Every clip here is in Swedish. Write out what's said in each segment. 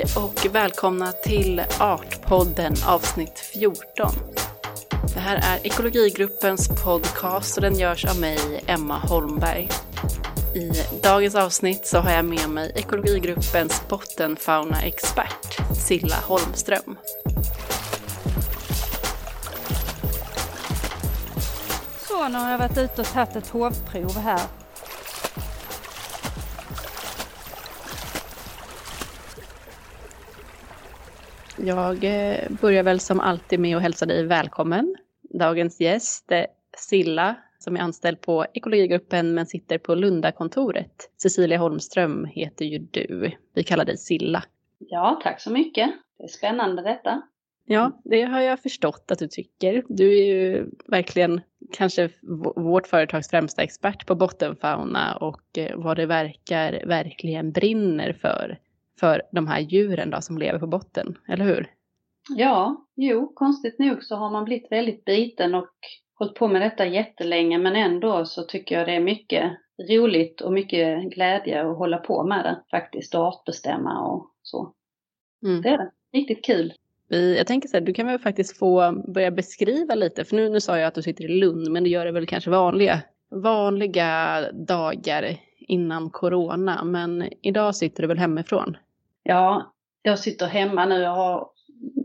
Hej och välkomna till Artpodden avsnitt 14. Det här är Ekologigruppens podcast och den görs av mig, Emma Holmberg. I dagens avsnitt så har jag med mig Ekologigruppens bottenfaunaexpert Silla Holmström. Så, nu har jag varit ute och tagit ett hovprov här Jag eh, börjar väl som alltid med att hälsa dig välkommen. Dagens gäst, är Silla, som är anställd på Ekologigruppen men sitter på Lundakontoret. Cecilia Holmström heter ju du. Vi kallar dig Silla. Ja, tack så mycket. Det är spännande detta. Ja, det har jag förstått att du tycker. Du är ju verkligen kanske vårt företags främsta expert på bottenfauna och eh, vad det verkar verkligen brinner för för de här djuren då som lever på botten, eller hur? Ja, jo, konstigt nog så har man blivit väldigt biten och hållit på med detta jättelänge men ändå så tycker jag det är mycket roligt och mycket glädje att hålla på med det faktiskt och artbestämma och så. Mm. Det är det. Riktigt kul. Jag tänker så här, du kan väl faktiskt få börja beskriva lite, för nu, nu sa jag att du sitter i Lund, men det gör det väl kanske vanliga, vanliga dagar innan corona, men idag sitter du väl hemifrån? Ja, jag sitter hemma nu. Jag har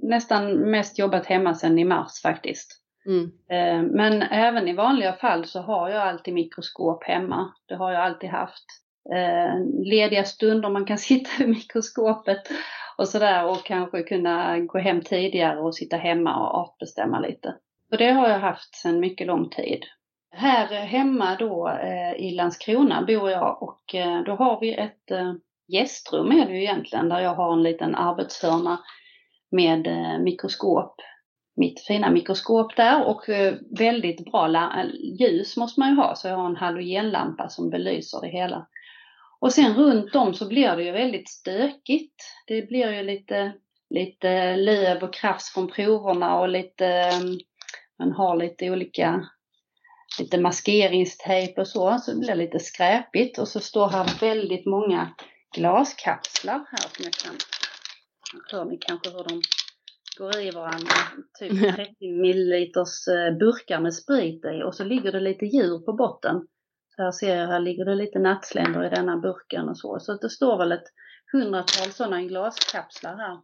nästan mest jobbat hemma sedan i mars faktiskt. Mm. Eh, men även i vanliga fall så har jag alltid mikroskop hemma. Det har jag alltid haft. Eh, lediga stunder man kan sitta vid mikroskopet och sådär och kanske kunna gå hem tidigare och sitta hemma och artbestämma lite. Så det har jag haft sedan mycket lång tid. Här hemma då eh, i Landskrona bor jag och då har vi ett gästrum är det ju egentligen, där jag har en liten arbetshörna med eh, mikroskop. Mitt fina mikroskop där och eh, väldigt bra eh, ljus måste man ju ha, så jag har en halogenlampa som belyser det hela. Och sen runt om så blir det ju väldigt stökigt. Det blir ju lite, lite löv och krafs från proverna och lite, ehm, man har lite olika lite maskeringstejp och så, så det blir lite skräpigt. Och så står här väldigt många glaskapslar här som jag kan, hör ni kanske hur de går i varandra, typ 30 milliliters eh, burkar med sprit i och så ligger det lite djur på botten. Så här ser jag, här ligger det lite nattsländor i denna burken och så. Så det står väl ett hundratal sådana glaskapslar här.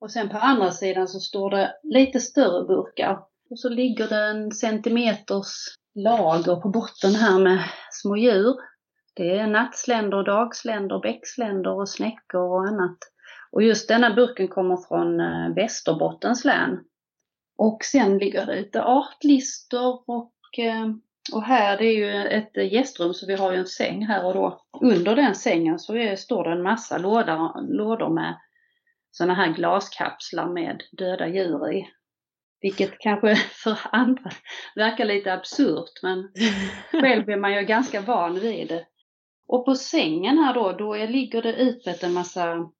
Och sen på andra sidan så står det lite större burkar. Och så ligger det en centimeters lager på botten här med små djur. Det är nattsländor, dagsländor, bäcksländor och snäckor och annat. Och just denna burken kommer från eh, Västerbottens län. Och sen ligger det lite artlistor och, eh, och här det är ju ett gästrum så vi har ju en säng här och då under den sängen så är, står det en massa lådor, lådor med sådana här glaskapslar med döda djur i. Vilket kanske för andra verkar lite absurt men själv är man ju ganska van vid det. Och på sängen här då, då är, ligger det utbrett en massa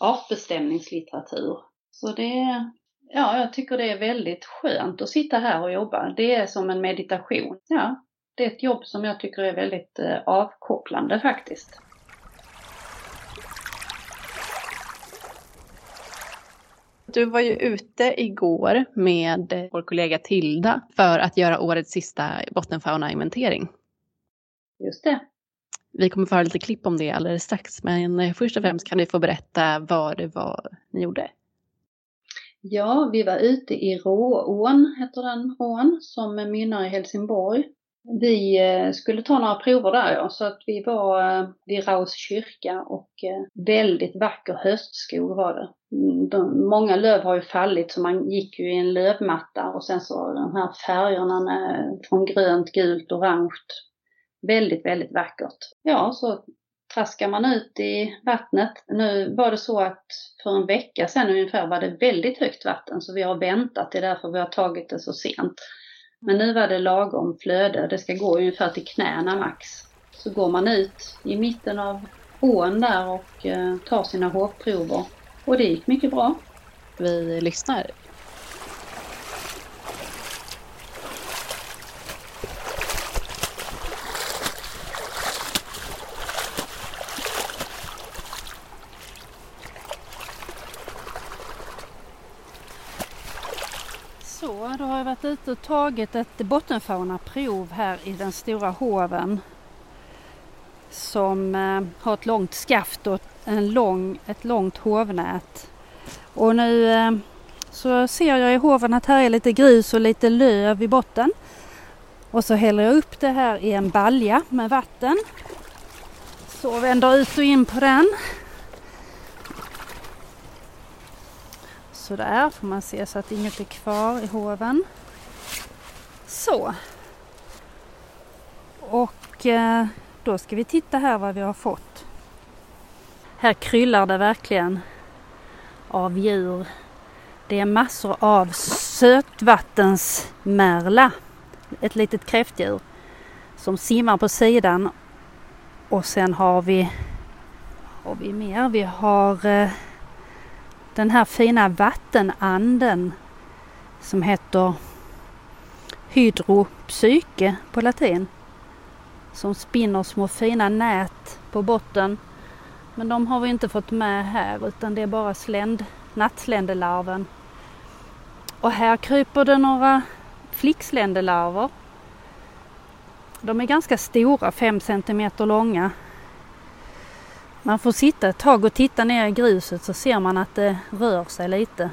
artbestämningslitteratur. Så det ja, jag tycker det är väldigt skönt att sitta här och jobba. Det är som en meditation. Ja, det är ett jobb som jag tycker är väldigt eh, avkopplande faktiskt. Du var ju ute igår med vår kollega Tilda för att göra årets sista bottenfauna-inventering. Just det. Vi kommer få höra lite klipp om det alldeles strax, men eh, först och främst kan du få berätta vad det var ni gjorde. Ja, vi var ute i Råån, heter den ån, som mynnar i Helsingborg. Vi eh, skulle ta några prover där ja, så att vi var eh, vid Raus kyrka och väldigt vacker höstskog var det. Mm, de, många löv har ju fallit så man gick ju i en lövmatta och sen så de här färgerna med, från grönt, gult, orange, Väldigt, väldigt vackert. Ja, så traskar man ut i vattnet. Nu var det så att för en vecka sedan ungefär var det väldigt högt vatten så vi har väntat, det är därför vi har tagit det så sent. Men nu var det lagom flöde, det ska gå ungefär till knäna max. Så går man ut i mitten av ån där och eh, tar sina hårprover. Och det gick mycket bra. Vi lyssnar Så, då har jag varit ute och tagit ett bottenfaunaprov här i den stora hoven som eh, har ett långt skaft och en lång, ett långt hovnät. Och nu eh, så ser jag i hoven att här är lite grus och lite löv i botten. Och så häller jag upp det här i en balja med vatten. Så vänder ut och in på den. Sådär, får man se så att inget är kvar i hoven. Så. Och eh, då ska vi titta här vad vi har fått. Här kryllar det verkligen av djur. Det är massor av sötvattensmärla, ett litet kräftdjur som simmar på sidan. Och sen har vi, har vi mer? Vi har eh, den här fina vattenanden som heter hydropsyke på latin. Som spinner små fina nät på botten. Men de har vi inte fått med här utan det är bara sländ, nattsländelarven. Och här kryper det några flicksländelarver. De är ganska stora, 5 cm långa. Man får sitta ett tag och titta ner i gruset så ser man att det rör sig lite.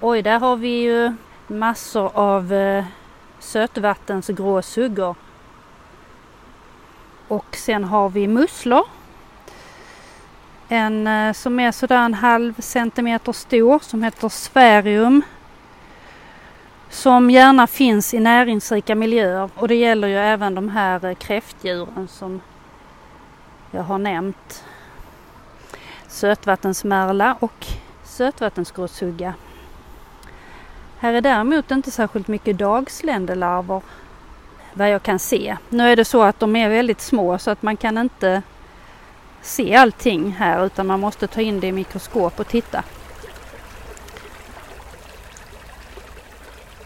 Oj, där har vi ju massor av eh, sötvattensgrå suggor. Och sen har vi musslor. En eh, som är sådär en halv centimeter stor som heter sfärium. Som gärna finns i näringsrika miljöer och det gäller ju även de här eh, kräftdjuren som jag har nämnt sötvattensmärla och sötvattensgråsugga. Här är däremot inte särskilt mycket dagsländelarver vad jag kan se. Nu är det så att de är väldigt små så att man kan inte se allting här utan man måste ta in det i mikroskop och titta.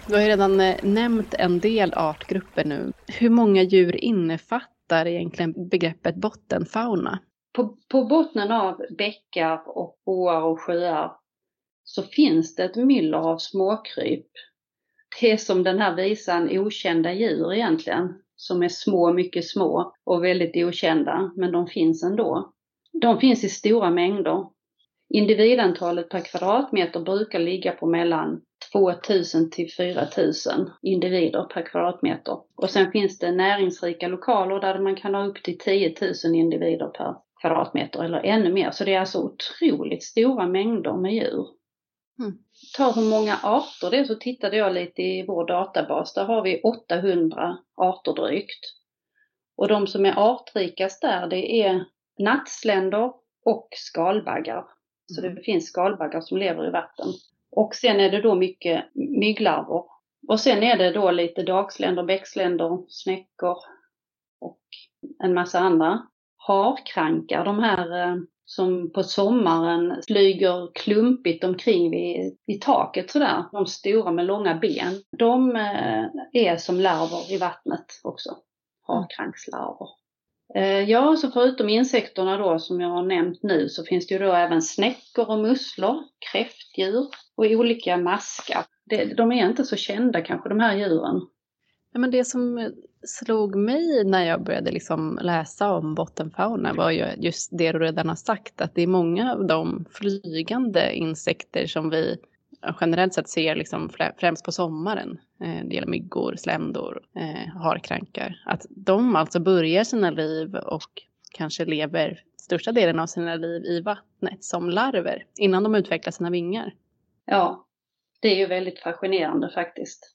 Du har ju redan eh, nämnt en del artgrupper nu. Hur många djur innefattar innefattar egentligen begreppet bottenfauna? På, på bottnen av bäckar och åar och sjöar så finns det ett myller av småkryp. Det är som den här visan okända djur egentligen, som är små, mycket små och väldigt okända, men de finns ändå. De finns i stora mängder. Individantalet per kvadratmeter brukar ligga på mellan 2000 till 4000 individer per kvadratmeter. Och sen finns det näringsrika lokaler där man kan ha upp till 10 000 individer per kvadratmeter eller ännu mer. Så det är alltså otroligt stora mängder med djur. Mm. Ta hur många arter det är så tittade jag lite i vår databas. Där har vi 800 arter drygt. Och de som är artrikast där det är nattsländor och skalbaggar. Så det mm. finns skalbaggar som lever i vatten. Och sen är det då mycket mygglarver. Och sen är det då lite dagsländer, bäcksländer, snäckor och en massa andra. Harkrankar, de här eh, som på sommaren flyger klumpigt omkring vid, i taket sådär. De stora med långa ben. De eh, är som larver i vattnet också. Harkrankslarver. Eh, ja, så förutom insekterna då som jag har nämnt nu så finns det ju då även snäckor och musslor, kräftdjur och olika maskar. de är inte så kända kanske de här djuren. Ja, men det som slog mig när jag började liksom läsa om bottenfauna var ju just det du redan har sagt, att det är många av de flygande insekter som vi generellt sett ser liksom främst på sommaren, eh, det gäller myggor, sländor, eh, harkrankar, att de alltså börjar sina liv och kanske lever största delen av sina liv i vattnet som larver innan de utvecklar sina vingar. Ja, det är ju väldigt fascinerande faktiskt.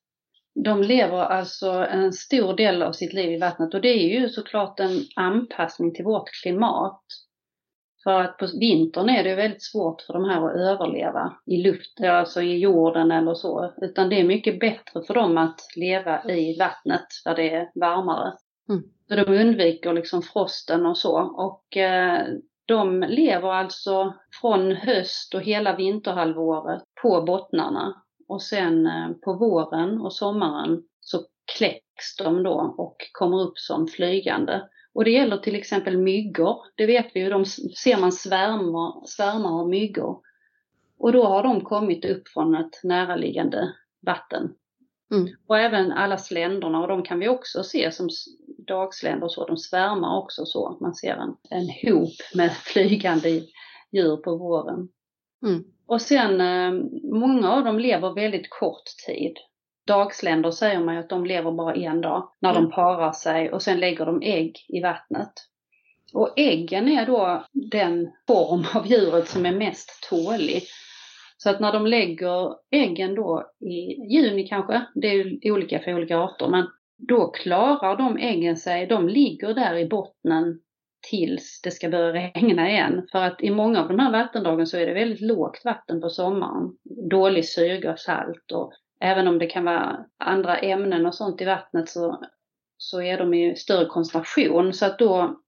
De lever alltså en stor del av sitt liv i vattnet och det är ju såklart en anpassning till vårt klimat. För att på vintern är det väldigt svårt för de här att överleva i luften, alltså i jorden eller så. Utan det är mycket bättre för dem att leva i vattnet där det är varmare. Mm. Så de undviker liksom frosten och så. Och eh, de lever alltså från höst och hela vinterhalvåret på bottnarna. Och sen eh, på våren och sommaren så kläcks de då och kommer upp som flygande. Och det gäller till exempel myggor. Det vet vi ju, de ser man svärmar, svärmar av myggor. Och då har de kommit upp från ett näraliggande vatten. Mm. Och även alla sländerna och de kan vi också se som dagsländor så, de svärmar också så. Man ser en, en hop med flygande djur på våren. Mm. Och sen, eh, många av dem lever väldigt kort tid. Dagsländor säger man ju att de lever bara en dag när mm. de parar sig och sen lägger de ägg i vattnet. Och äggen är då den form av djuret som är mest tålig. Så att när de lägger äggen då i juni kanske, det är ju olika för olika arter, men då klarar de äggen sig, de ligger där i bottnen tills det ska börja regna igen. För att i många av de här vattendragen så är det väldigt lågt vatten på sommaren. Dålig syre och salt och även om det kan vara andra ämnen och sånt i vattnet så, så är de i större koncentration. Så att då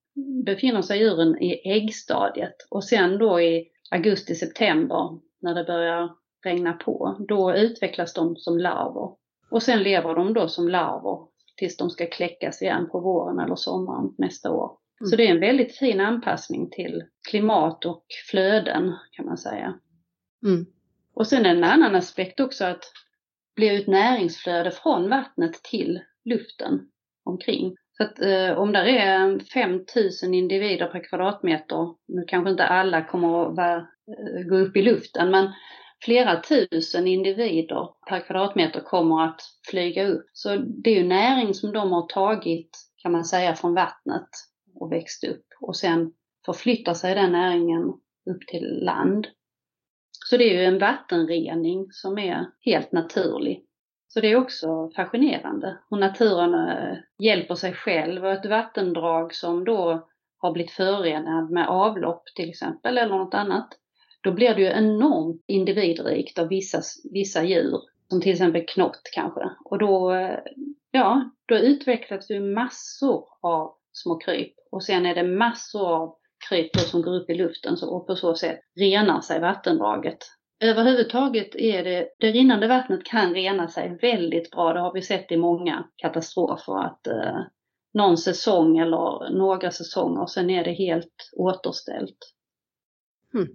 befinner sig djuren i äggstadiet och sen då i augusti-september när det börjar regna på, då utvecklas de som larver. Och sen lever de då som larver tills de ska kläckas igen på våren eller sommaren nästa år. Mm. Så det är en väldigt fin anpassning till klimat och flöden kan man säga. Mm. Och sen en annan aspekt också att bli ett näringsflöde från vattnet till luften omkring. Så att eh, om det är 5000 individer per kvadratmeter, nu kanske inte alla kommer att vara, eh, gå upp i luften, men flera tusen individer per kvadratmeter kommer att flyga upp. Så det är ju näring som de har tagit, kan man säga, från vattnet och växt upp. Och sen förflyttar sig den näringen upp till land. Så det är ju en vattenrening som är helt naturlig. Så det är också fascinerande hur naturen eh, hjälper sig själv och ett vattendrag som då har blivit förorenad med avlopp till exempel eller något annat. Då blir det ju enormt individrikt av vissa, vissa djur, som till exempel knott kanske. Och då, eh, ja, då utvecklas ju massor av små kryp och sen är det massor av kryp som går upp i luften och på så sätt renar sig vattendraget Överhuvudtaget är det, det rinnande vattnet kan rena sig väldigt bra. Det har vi sett i många katastrofer att eh, någon säsong eller några säsonger, sen är det helt återställt. Hmm.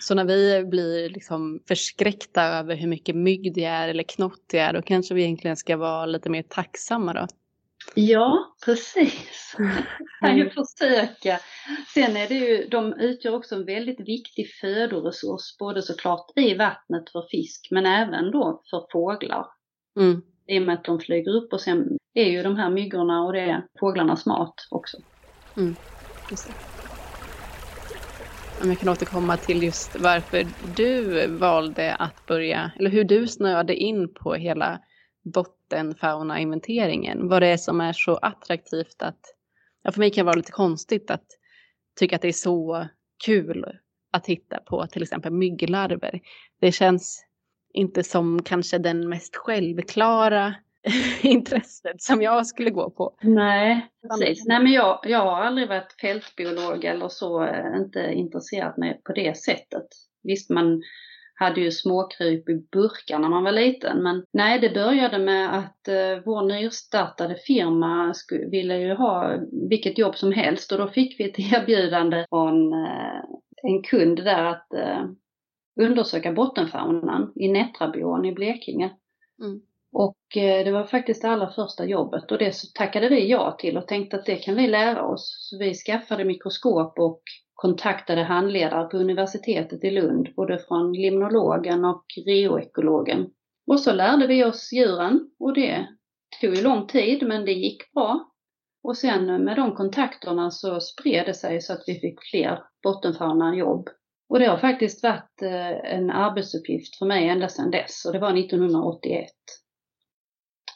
Så när vi blir liksom förskräckta över hur mycket mygg det är eller knott det är, då kanske vi egentligen ska vara lite mer tacksamma då? Ja, precis. kan ju försöka. Sen är det ju, de utgör också en väldigt viktig födoresurs, både såklart i vattnet för fisk, men även då för fåglar. Mm. I och med att de flyger upp och sen är ju de här myggorna och det är fåglarnas mat också. Mm. Just det. Om jag kan återkomma till just varför du valde att börja, eller hur du snöade in på hela bottenfauna-inventeringen. Vad det är som är så attraktivt att, ja för mig kan det vara lite konstigt att tycka att det är så kul att hitta på till exempel mygglarver. Det känns inte som kanske den mest självklara intresset som jag skulle gå på. Nej, precis. Nej, men jag, jag har aldrig varit fältbiolog eller så, eh, inte intresserat mig på det sättet. Visst, man hade ju småkryp i burkar när man var liten. Men nej, det började med att eh, vår nystartade firma skulle, ville ju ha vilket jobb som helst och då fick vi ett erbjudande från eh, en kund där att eh, undersöka bottenfaunan i Nättrabyån i Blekinge. Mm. Och eh, det var faktiskt det allra första jobbet och det tackade vi ja till och tänkte att det kan vi lära oss. Så vi skaffade mikroskop och kontaktade handledare på universitetet i Lund, både från limnologen och rioekologen. Och så lärde vi oss djuren och det tog ju lång tid men det gick bra. Och sen med de kontakterna så spred det sig så att vi fick fler bottenfauna-jobb. Och det har faktiskt varit eh, en arbetsuppgift för mig ända sedan dess och det var 1981.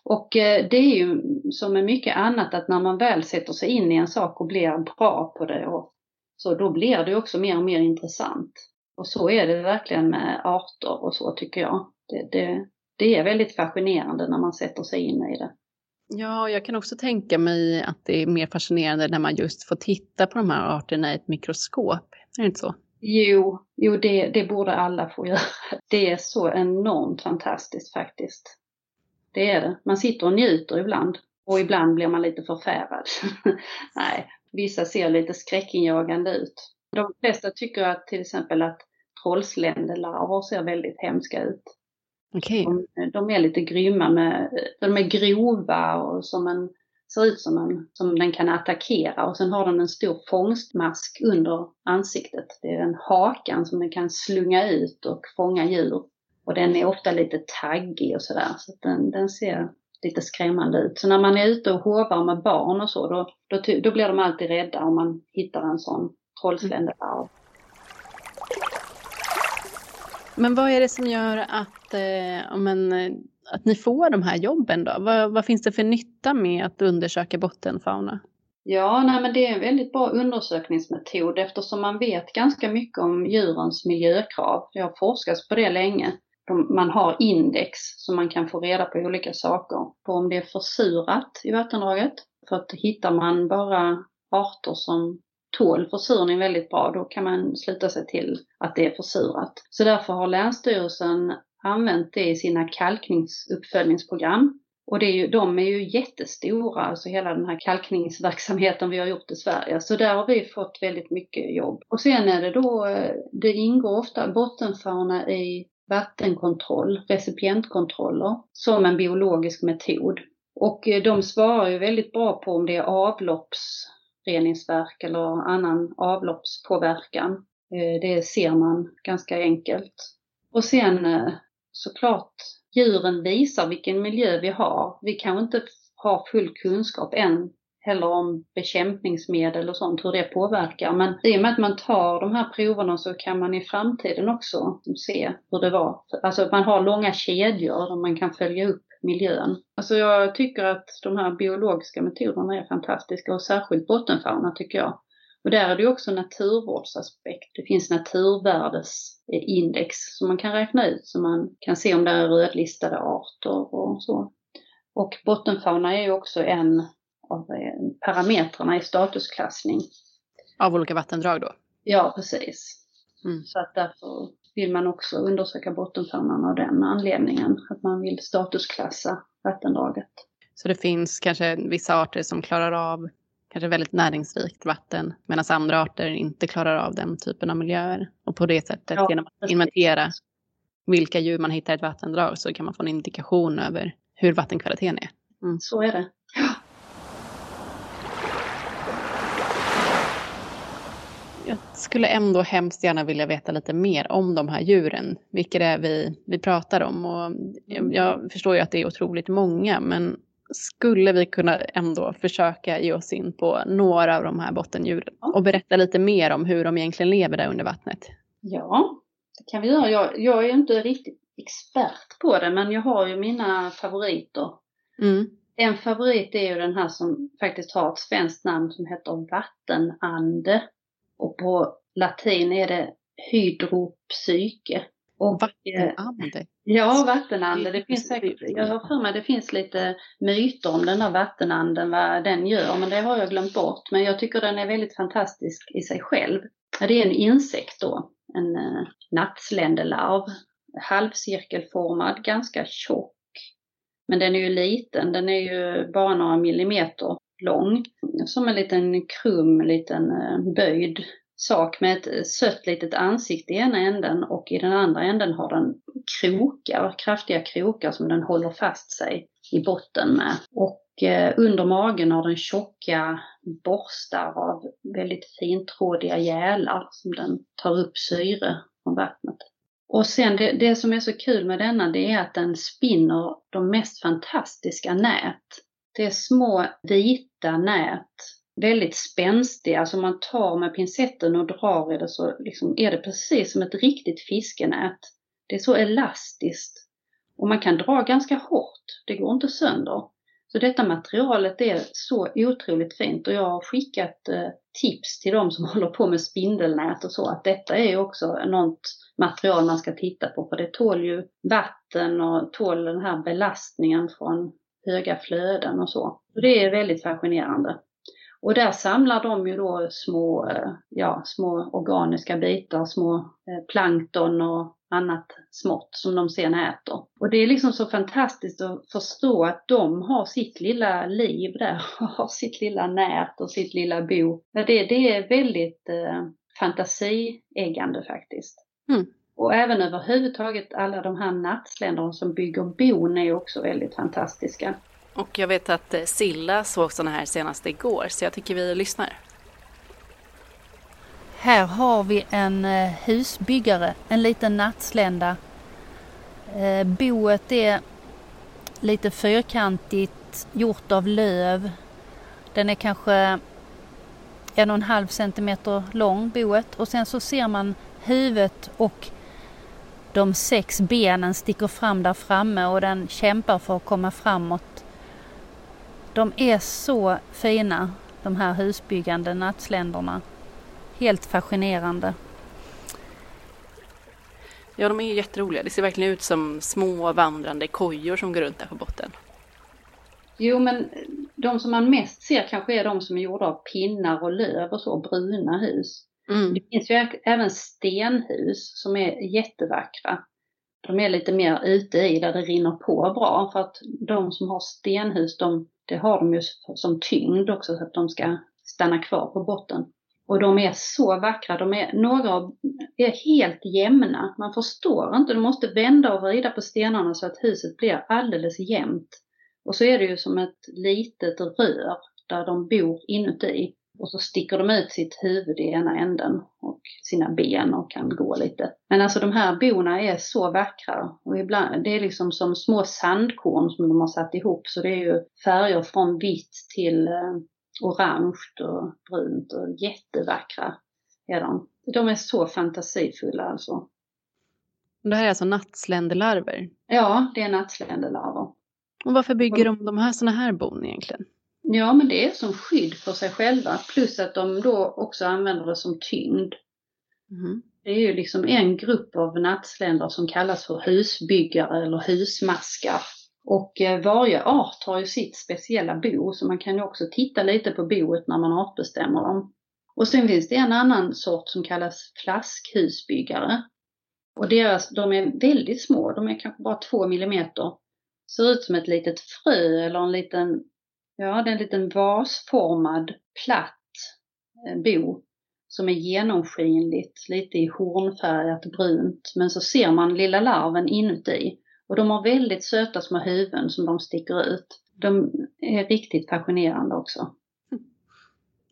Och eh, det är ju som med mycket annat att när man väl sätter sig in i en sak och blir bra på det och så då blir det också mer och mer intressant. Och så är det verkligen med arter och så tycker jag. Det, det, det är väldigt fascinerande när man sätter sig in i det. Ja, jag kan också tänka mig att det är mer fascinerande när man just får titta på de här arterna i ett mikroskop. Är det inte så? Jo, jo det, det borde alla få göra. Det är så enormt fantastiskt faktiskt. Det är det. Man sitter och njuter ibland och ibland blir man lite förfärad. Nej, Vissa ser lite skräckinjagande ut. De flesta tycker att till exempel att trollsländelarver ser väldigt hemska ut. Okay. De, de, är lite grymma med, de är grova och som en, ser ut som, en, som den kan attackera och sen har den en stor fångstmask under ansiktet. Det är den hakan som den kan slunga ut och fånga djur. Och den är ofta lite taggig och sådär så den, den ser lite skrämmande ut. Så när man är ute och hovar med barn och så då, då, då blir de alltid rädda om man hittar en sån trollsländelarv. Men vad är det som gör att, eh, men, eh, att ni får de här jobben då? Vad, vad, finns det för nytta med att undersöka bottenfauna? Ja, nej, men det är en väldigt bra undersökningsmetod eftersom man vet ganska mycket om djurens miljökrav. Det har forskats på det länge. Man har index som man kan få reda på olika saker. På om det är försurat i vattendraget. För att hittar man bara arter som tål försurning väldigt bra, då kan man sluta sig till att det är försurat. Så därför har Länsstyrelsen använt det i sina kalkningsuppföljningsprogram. Och det är ju, de är ju jättestora, alltså hela den här kalkningsverksamheten vi har gjort i Sverige. Så där har vi fått väldigt mycket jobb. Och sen är det då, eh, det ingår ofta bottenfauna i vattenkontroll, recipientkontroller, som en biologisk metod. Och eh, de svarar ju väldigt bra på om det är avloppsreningsverk eller annan avloppspåverkan. Eh, det ser man ganska enkelt. Och sen eh, såklart, djuren visar vilken miljö vi har. Vi kanske inte har full kunskap än heller om bekämpningsmedel och sånt, hur det påverkar. Men i och med att man tar de här proverna så kan man i framtiden också se hur det var. Alltså man har långa kedjor där man kan följa upp miljön. Alltså jag tycker att de här biologiska metoderna är fantastiska och särskilt bottenfauna tycker jag. Och där är det också naturvårdsaspekt. Det finns naturvärdesindex som man kan räkna ut så man kan se om det är rödlistade arter och så. Och bottenfauna är ju också en av eh, parametrarna i statusklassning. Av olika vattendrag då? Ja, precis. Mm. Så att därför vill man också undersöka bottenfaunan av den anledningen. Att man vill statusklassa vattendraget. Så det finns kanske vissa arter som klarar av kanske väldigt näringsrikt vatten medan andra arter inte klarar av den typen av miljöer. Och på det sättet ja, genom att inventera vilka djur man hittar i ett vattendrag så kan man få en indikation över hur vattenkvaliteten är. Mm. Så är det. Jag skulle ändå hemskt gärna vilja veta lite mer om de här djuren. Vilka det är vi, vi pratar om. Och jag förstår ju att det är otroligt många, men skulle vi kunna ändå försöka ge oss in på några av de här bottendjuren och berätta lite mer om hur de egentligen lever där under vattnet? Ja, det kan vi göra. Jag, jag är inte riktigt expert på det, men jag har ju mina favoriter. Mm. En favorit är ju den här som faktiskt har ett svenskt namn som heter vattenande. Och på latin är det hydropsyke. Och, vattenande? Ja, vattenande. Det finns säkert, jag har för mig det finns lite myter om den här vattenanden, vad den gör, men det har jag glömt bort. Men jag tycker den är väldigt fantastisk i sig själv. Det är en insekt då, en uh, nattsländelarv, halvcirkelformad, ganska tjock. Men den är ju liten, den är ju bara några millimeter lång. Som en liten krum, liten eh, böjd sak med ett eh, sött litet ansikte i ena änden och i den andra änden har den krokar, kraftiga krokar som den håller fast sig i botten med. Och eh, under magen har den tjocka borstar av väldigt fintrådiga gälar som den tar upp syre från vattnet. Och sen det, det som är så kul med denna det är att den spinner de mest fantastiska nät. Det är små vita nät, väldigt spänstiga, som man tar med pincetten och drar i det så liksom är det precis som ett riktigt fiskenät. Det är så elastiskt och man kan dra ganska hårt, det går inte sönder. Så detta materialet är så otroligt fint och jag har skickat eh, tips till de som håller på med spindelnät och så att detta är också något material man ska titta på för det tål ju vatten och tål den här belastningen från höga flöden och så. Och det är väldigt fascinerande. Och där samlar de ju då små, eh, ja, små organiska bitar, små eh, plankton och annat smått som de sen äter. Och det är liksom så fantastiskt att förstå att de har sitt lilla liv där, har sitt lilla nät och sitt lilla bo. Det, det är väldigt eh, fantasieggande faktiskt. Mm. Och även överhuvudtaget alla de här nattsländerna som bygger bon är också väldigt fantastiska. Och jag vet att eh, Silla såg sådana här senast igår, så jag tycker vi lyssnar. Här har vi en eh, husbyggare, en liten nattslända. Eh, boet är lite fyrkantigt, gjort av löv. Den är kanske en och en halv centimeter lång, boet. Och sen så ser man huvudet och de sex benen sticker fram där framme och den kämpar för att komma framåt. De är så fina, de här husbyggande nattsländerna. Helt fascinerande. Ja, de är ju jätteroliga. Det ser verkligen ut som små vandrande kojor som går runt där på botten. Jo, men de som man mest ser kanske är de som är gjorda av pinnar och löv och så, bruna hus. Mm. Det finns ju även stenhus som är jättevackra. De är lite mer ute i där det rinner på bra för att de som har stenhus, de, det har de ju som tyngd också så att de ska stanna kvar på botten. Och de är så vackra. De är, några är helt jämna. Man förstår inte. Du måste vända och vrida på stenarna så att huset blir alldeles jämnt. Och så är det ju som ett litet rör där de bor inuti. Och så sticker de ut sitt huvud i ena änden och sina ben och kan gå lite. Men alltså de här bona är så vackra och ibland, det är liksom som små sandkorn som de har satt ihop så det är ju färger från vitt till eh, orange och brunt och jättevackra är de. De är så fantasifulla alltså. Det här är alltså nattsländelarver? Ja, det är nattsländelarver. Och varför bygger de de här såna här bon egentligen? Ja, men det är som skydd för sig själva plus att de då också använder det som tyngd. Mm. Det är ju liksom en grupp av nattsländor som kallas för husbyggare eller husmaskar. Och eh, varje art har ju sitt speciella bo så man kan ju också titta lite på boet när man artbestämmer dem. Och sen finns det en annan sort som kallas flaskhusbyggare. Och deras, de är väldigt små, de är kanske bara två millimeter. Ser ut som ett litet frö eller en liten, ja det är en liten vasformad platt eh, bo som är genomskinligt, lite i hornfärgat brunt. Men så ser man lilla larven inuti. Och de har väldigt söta små huvuden som de sticker ut. De är riktigt fascinerande också.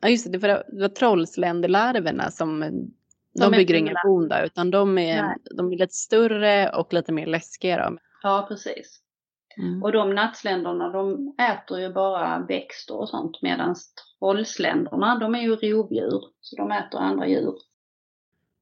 Ja just det, för det var trollsländelarverna som de, bygger inga bon där utan de är, de är lite större och lite mer läskiga. Då. Ja precis. Mm. Och de nattsländerna de äter ju bara växter och sånt medan trollsländerna de är ju rovdjur så de äter andra djur.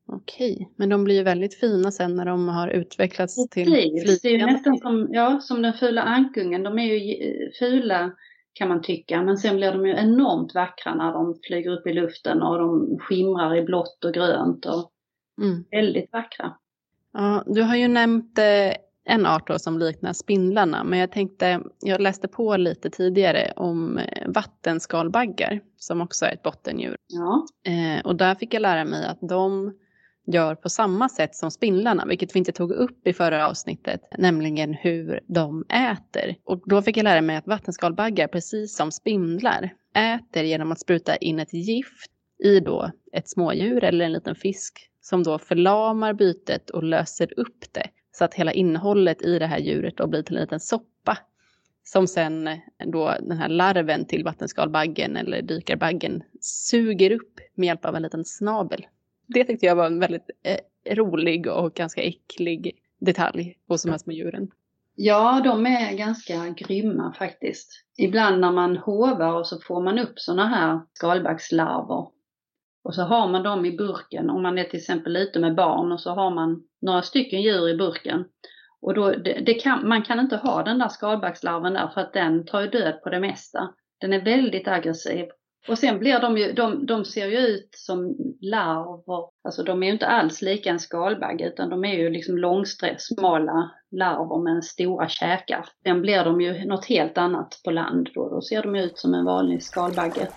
Okej, men de blir ju väldigt fina sen när de har utvecklats Precis. till flygande. Det är ju nästan som, ja, som den fula ankungen. De är ju fula kan man tycka, men sen blir de ju enormt vackra när de flyger upp i luften och de skimrar i blått och grönt och mm. väldigt vackra. Ja, du har ju nämnt eh, en art då som liknar spindlarna, men jag tänkte, jag läste på lite tidigare om eh, vattenskalbaggar som också är ett bottendjur. Ja. Eh, och där fick jag lära mig att de gör på samma sätt som spindlarna, vilket vi inte tog upp i förra avsnittet, nämligen hur de äter. Och då fick jag lära mig att vattenskalbaggar, precis som spindlar, äter genom att spruta in ett gift i då ett smådjur eller en liten fisk som då förlamar bytet och löser upp det så att hela innehållet i det här djuret då blir till en liten soppa som sen då den här larven till vattenskalbaggen eller dykarbaggen suger upp med hjälp av en liten snabel. Det tyckte jag var en väldigt eh, rolig och ganska äcklig detalj hos de här små djuren. Ja, de är ganska grymma faktiskt. Ibland när man hovar och så får man upp sådana här skalbaggslarver. Och så har man dem i burken, om man är till exempel ute med barn och så har man några stycken djur i burken. Och då, det, det kan, man kan inte ha den där skalbaggslarven där för att den tar ju död på det mesta. Den är väldigt aggressiv och sen blir de ju, de, de ser ju ut som larver, alltså de är ju inte alls lika en skalbagge utan de är ju liksom långsträck, smala larver med stora käkar. Sen blir de ju något helt annat på land då, då ser de ut som en vanlig skalbagge.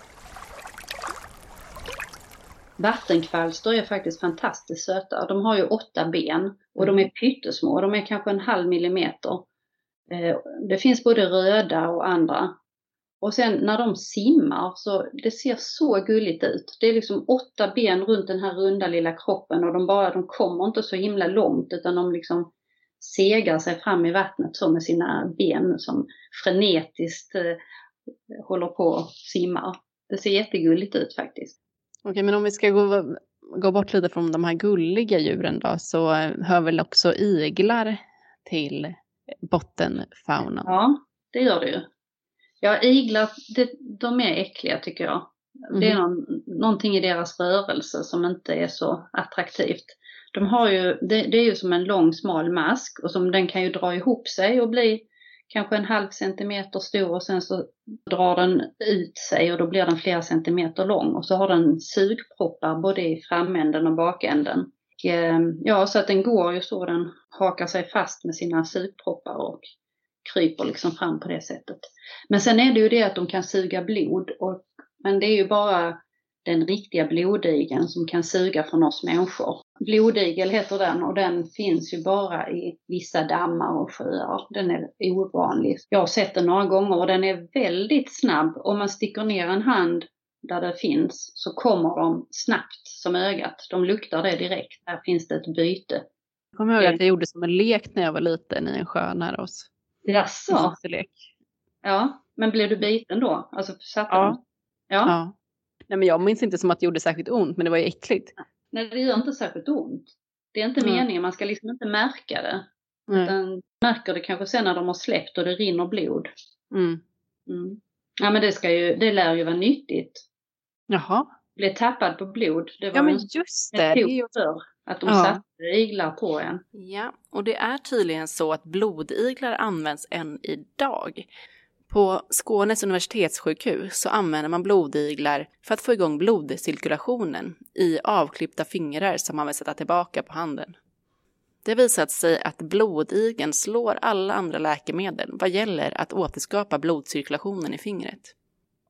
Vattenkvalster är faktiskt fantastiskt söta. De har ju åtta ben och de är pyttesmå, de är kanske en halv millimeter. Eh, det finns både röda och andra Och sen när de simmar så det ser så gulligt ut. Det är liksom åtta ben runt den här runda lilla kroppen och de bara, de kommer inte så himla långt utan de liksom segar sig fram i vattnet så med sina ben som frenetiskt eh, håller på och simmar. Det ser jättegulligt ut faktiskt. Okej, men om vi ska gå, gå bort lite från de här gulliga djuren då, så hör väl också iglar till bottenfaunan? Ja, det gör det ju. Ja, iglar, det, de är äckliga tycker jag. Mm. Det är mhm. någon, någonting i deras rörelse som inte är så attraktivt. De har ju, det, det, är ju som en lång smal mask och som den kan ju dra ihop sig och bli kanske en halv centimeter stor och sen så drar den ut sig och då blir den flera centimeter lång och så har den sugproppar både i framänden och bakänden. Och, ehm, ja, så att den går ju så den hakar sig fast med sina sugproppar och kryper liksom fram på det sättet. Men sen är det ju det att de kan suga blod, och, men det är ju bara den riktiga blodigeln som kan suga från oss människor. Blodigel heter den och den finns ju bara i vissa dammar och sjöar. Den är ovanlig. Jag har sett den några gånger och den är väldigt snabb. Om man sticker ner en hand där det finns så kommer de snabbt som ögat. De luktar det direkt. Här finns det ett byte. Jag kommer ihåg att jag gjorde som en lek när jag var liten i en sjö nära oss. Jaså? Ja, men blev du biten då? Alltså satte ja. ja. ja. Nej, men jag minns inte som att det gjorde särskilt ont, men det var ju äckligt. Nej, det gör inte särskilt ont. Det är inte mm. meningen, man ska liksom inte märka det. Mm. Utan märker det kanske sen när de har släppt och det rinner blod. Mm. Mm. Ja men det ska ju, det lär ju vara nyttigt. Jaha. Bli tappad på blod. Det var ja men just det. det är ju... för att de ja. satte iglar på en. Ja, och det är tydligen så att blodiglar används än idag. På Skånes universitetssjukhus så använder man blodiglar för att få igång blodcirkulationen i avklippta fingrar som man vill sätta tillbaka på handen. Det har visat sig att blodigeln slår alla andra läkemedel vad gäller att återskapa blodcirkulationen i fingret.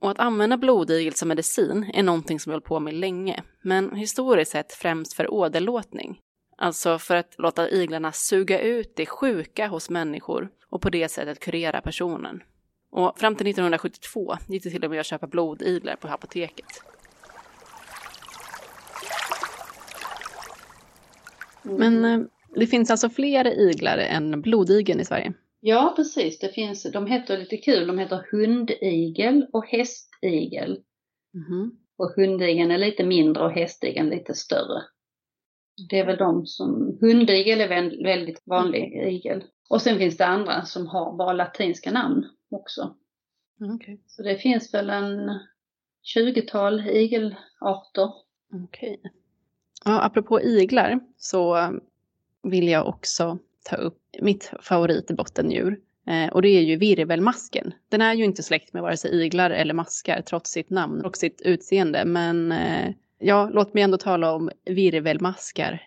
Och att använda blodigel som medicin är någonting som vi hållit på med länge, men historiskt sett främst för åderlåtning. Alltså för att låta iglarna suga ut det sjuka hos människor och på det sättet kurera personen. Och fram till 1972 gick det till och med att köpa blodiglar på apoteket. Men eh, det finns alltså fler iglar än blodigeln i Sverige? Ja, precis. Det finns, de heter lite kul, de heter hundigel och hästigel. Mm. Och hundigeln är lite mindre och hästigeln lite större. Det är väl de som, hundigel är väldigt vanlig igel. Och sen finns det andra som har bara latinska namn också. Okay. Så det finns väl en 20-tal igelarter. Okej. Okay. Ja, apropå iglar så vill jag också ta upp mitt favoritbottendjur. Eh, och det är ju virvelmasken. Den är ju inte släkt med vare sig iglar eller maskar trots sitt namn och sitt utseende. Men eh, ja, låt mig ändå tala om virvelmaskar.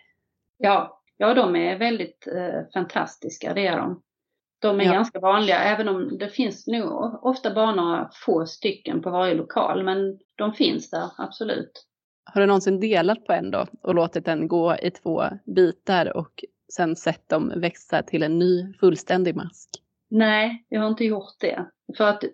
Ja, ja de är väldigt eh, fantastiska, det är de. De är ja. ganska vanliga, även om det finns nog ofta bara några få stycken på varje lokal. Men de finns där, absolut. Har du någonsin delat på en då och låtit den gå i två bitar och sen sett dem växa till en ny fullständig mask? Nej, jag har inte gjort det. För att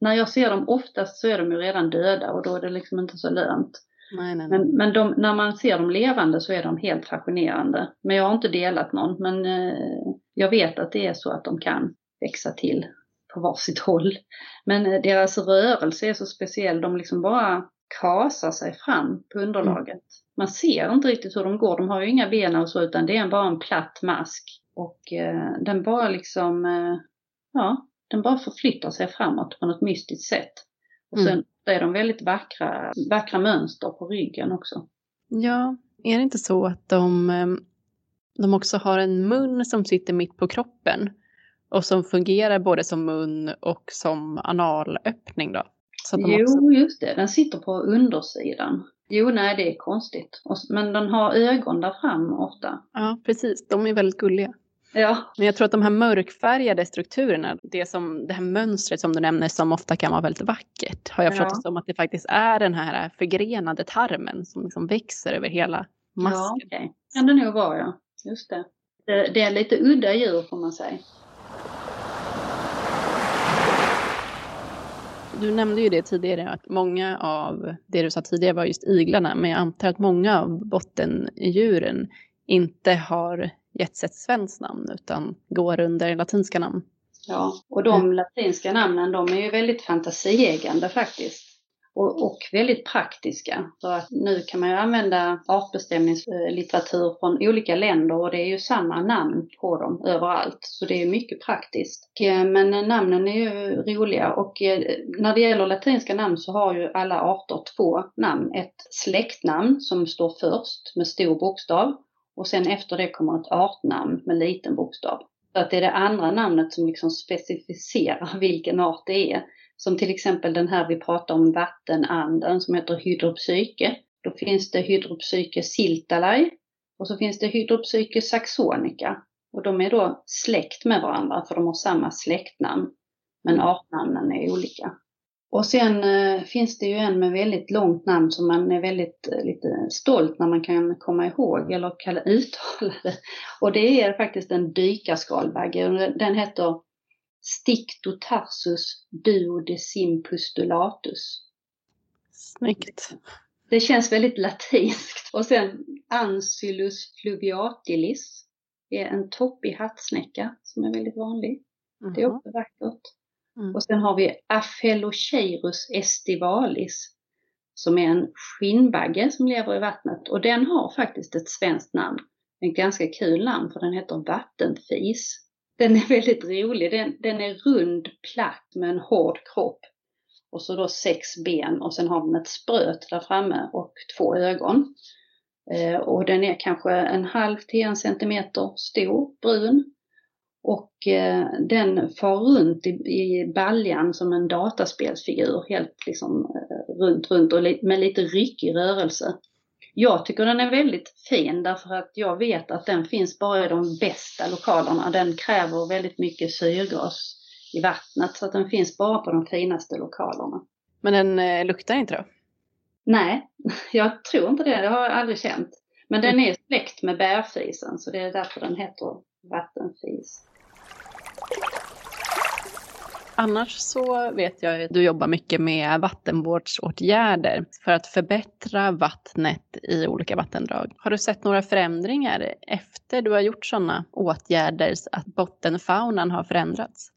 när jag ser dem oftast så är de ju redan döda och då är det liksom inte så lönt. Nej, nej, nej. Men, men de, när man ser dem levande så är de helt fascinerande. Men jag har inte delat någon, men eh, jag vet att det är så att de kan växa till på varsitt håll. Men eh, deras rörelse är så speciell, de liksom bara kasar sig fram på underlaget. Mm. Man ser inte riktigt hur de går, de har ju inga ben och så utan det är bara en platt mask. Och eh, den bara liksom, eh, ja, den bara förflyttar sig framåt på något mystiskt sätt. Och sen mm. är de väldigt vackra, vackra mönster på ryggen också. Ja, är det inte så att de, eh, de också har en mun som sitter mitt på kroppen och som fungerar både som mun och som analöppning då? jo, också... just det. Den sitter på undersidan. Jo, nej, det är konstigt. Men den har ögon där fram ofta. Ja, precis. De är väldigt gulliga. Ja. Men jag tror att de här mörkfärgade strukturerna, det, som, det här mönstret som du nämner som ofta kan vara väldigt vackert, har jag förstått ja. som att det faktiskt är den här förgrenade tarmen som liksom växer över hela masken. Ja. Okay. Kan det nog vara, ja. Just det. det. Det är lite udda djur får man säga. Du nämnde ju det tidigare, att många av det du sa tidigare var just iglarna, men jag antar att många av bottendjuren inte har getts ett svenskt namn utan går under latinska namn. Ja, och de mm. latinska namnen de är ju väldigt fantasieggande faktiskt och, och, väldigt praktiska. För att nu kan man ju använda artbestämningslitteratur från olika länder och det är ju samma namn på dem överallt. Så det är mycket praktiskt. Eh, men eh, namnen är ju roliga och eh, när det gäller latinska namn så har ju alla arter två namn. Ett släktnamn som står först med stor bokstav och sen efter det kommer ett artnamn med liten bokstav. Så att det är det andra namnet som liksom specificerar vilken art det är. Som till exempel den här vi pratar om, vattenanden som heter hydropsyke. Då finns det hydropsyke siltalai och så finns det hydropsyke saxonica. Och de är då släkt med varandra för de har samma släktnamn. Men artnamnen är olika. Och sen eh, finns det ju en med väldigt långt namn som man är väldigt eh, lite stolt när man kan komma ihåg eller kalla uttala det. Och det är faktiskt en dykarskalbagge. Den heter Stictotarsus duodecimpustulatus. Snyggt. Det känns väldigt latinskt. Och sen Ancylus fluviatilis är en toppig hattsnäcka som är väldigt vanlig. Mm. Det är också vackert. Mm. Och sen har vi Aphelocheirus estivalis som är en skinnbagge som lever i vattnet och den har faktiskt ett svenskt namn. En ganska kul namn för den heter vattenfis. Den är väldigt rolig. Den, den är rund, platt med en hård kropp. Och så då sex ben och sen har den ett spröt där framme och två ögon. Eh, och den är kanske en halv till en centimeter stor, brun. Och eh, den far runt i, i baljan som en dataspelsfigur, helt liksom eh, runt, runt och li med lite ryckig rörelse. Jag tycker den är väldigt fin därför att jag vet att den finns bara i de bästa lokalerna. Den kräver väldigt mycket syrgas i vattnet så att den finns bara på de finaste lokalerna. Men den eh, luktar inte då? Nej, jag tror inte det. Det har jag aldrig känt. Men den är släkt med bärfisen så det är därför den heter vattenfis. Annars så vet jag att du jobbar mycket med vattenvårdsåtgärder för att förbättra vattnet i olika vattendrag. Har du sett några förändringar efter du har gjort sådana åtgärder så att bottenfaunan har förändrats?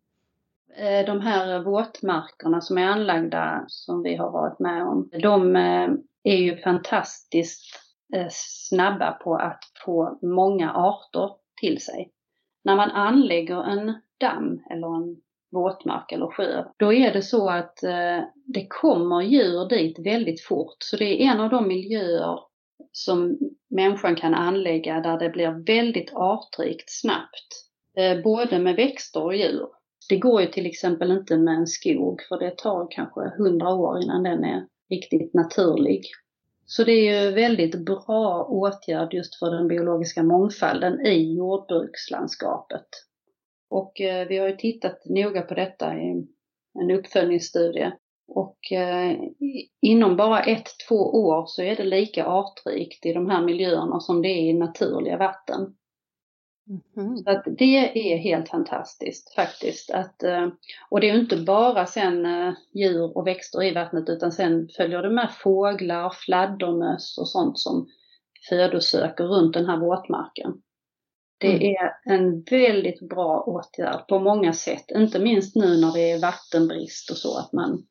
Eh, de här våtmarkerna som är anlagda som vi har varit med om, de eh, är ju fantastiskt eh, snabba på att få många arter till sig. När man anlägger en damm eller en våtmark eller sjö, då är det så att eh, det kommer djur dit väldigt fort. Så det är en av de miljöer som människan kan anlägga där det blir väldigt artrikt snabbt. Eh, både med växter och djur. Det går ju till exempel inte med en skog för det tar kanske hundra år innan den är riktigt naturlig. Så det är ju väldigt bra åtgärd just för den biologiska mångfalden i jordbrukslandskapet. Och eh, vi har ju tittat noga på detta i en uppföljningsstudie. Och eh, inom bara ett, två år så är det lika artrikt i de här miljöerna som det är i naturliga vatten. Mm. Så att det är helt fantastiskt faktiskt. Att, eh, och det är ju inte bara sen djur och växter i vattnet utan sen följer det med fåglar, fladdermöss och sånt som födosöker runt den här våtmarken. Det mm. är en väldigt bra åtgärd på många sätt, inte minst nu när det är vattenbrist och så, att man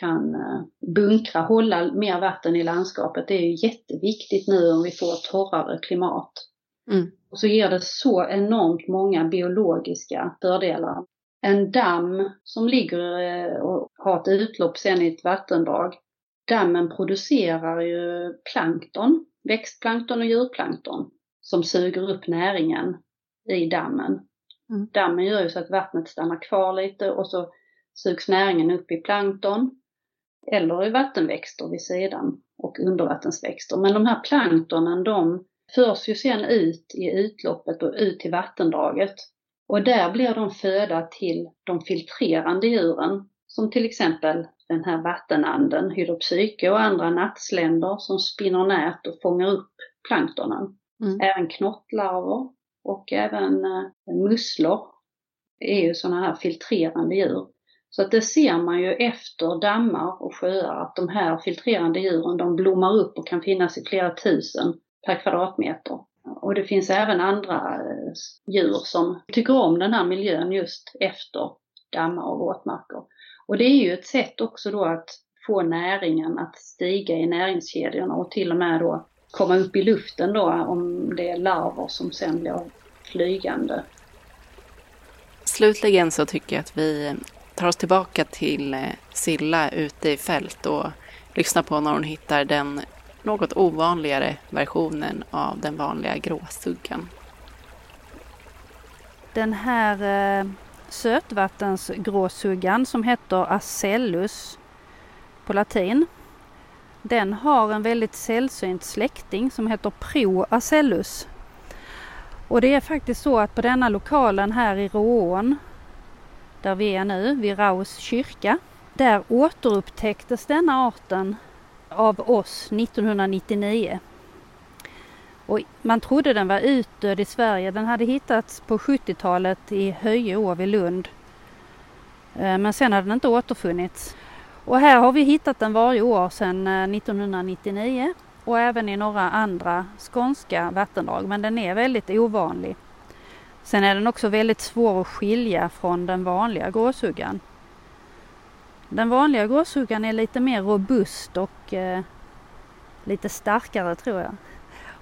kan eh, bunkra, hålla mer vatten i landskapet. Det är ju jätteviktigt nu om vi får torrare klimat. Mm. Och så ger det så enormt många biologiska fördelar. En damm som ligger eh, och har ett utlopp sen i ett vattendrag, dammen producerar ju plankton, växtplankton och djurplankton som suger upp näringen i dammen. Mm. Dammen gör ju så att vattnet stannar kvar lite och så sugs näringen upp i plankton eller i vattenväxter vid sidan och undervattensväxter. Men de här planktonen de förs ju sen ut i utloppet och ut till vattendraget. Och där blir de föda till de filtrerande djuren som till exempel den här vattenanden, hydropsyke och andra nattsländer som spinner nät och fångar upp planktonen. Mm. Även knottlarver och även eh, musslor är ju sådana här filtrerande djur. Så att det ser man ju efter dammar och sjöar att de här filtrerande djuren de blommar upp och kan finnas i flera tusen per kvadratmeter. Och det finns även andra eh, djur som tycker om den här miljön just efter dammar och våtmarker. Och det är ju ett sätt också då att få näringen att stiga i näringskedjorna och till och med då komma upp i luften då om det är larver som sen blir flygande. Slutligen så tycker jag att vi tar oss tillbaka till eh, Silla ute i fält och lyssnar på när hon hittar den något ovanligare versionen av den vanliga gråsuggan. Den här eh, sötvattensgråsuggan som heter Acellus på latin. Den har en väldigt sällsynt släkting som heter Proacellus. Och det är faktiskt så att på denna lokalen här i Råån, där vi är nu, vid Raus kyrka, där återupptäcktes denna arten av oss 1999. Och man trodde den var utdöd i Sverige. Den hade hittats på 70-talet i Höjeå vid Lund. Eh, men sen hade den inte återfunnits. Och här har vi hittat den varje år sedan eh, 1999 och även i några andra skånska vattendrag. Men den är väldigt ovanlig. Sen är den också väldigt svår att skilja från den vanliga gråsuggan. Den vanliga gråsuggan är lite mer robust och eh, lite starkare tror jag.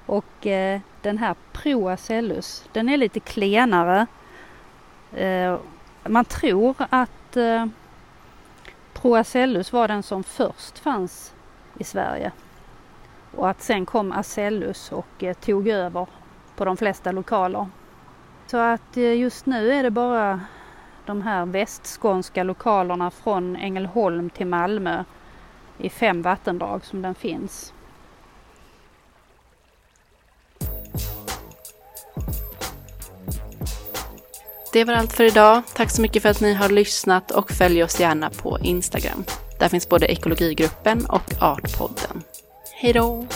Och eh, den här Proacellus, den är lite klenare. Eh, man tror att eh, Proacellus var den som först fanns i Sverige. Och att sen kom Acellus och eh, tog över på de flesta lokaler. Så att eh, just nu är det bara de här västskånska lokalerna från Ängelholm till Malmö i fem vattendrag som den finns. Det var allt för idag. Tack så mycket för att ni har lyssnat och följ oss gärna på Instagram. Där finns både Ekologigruppen och Artpodden. Hej då!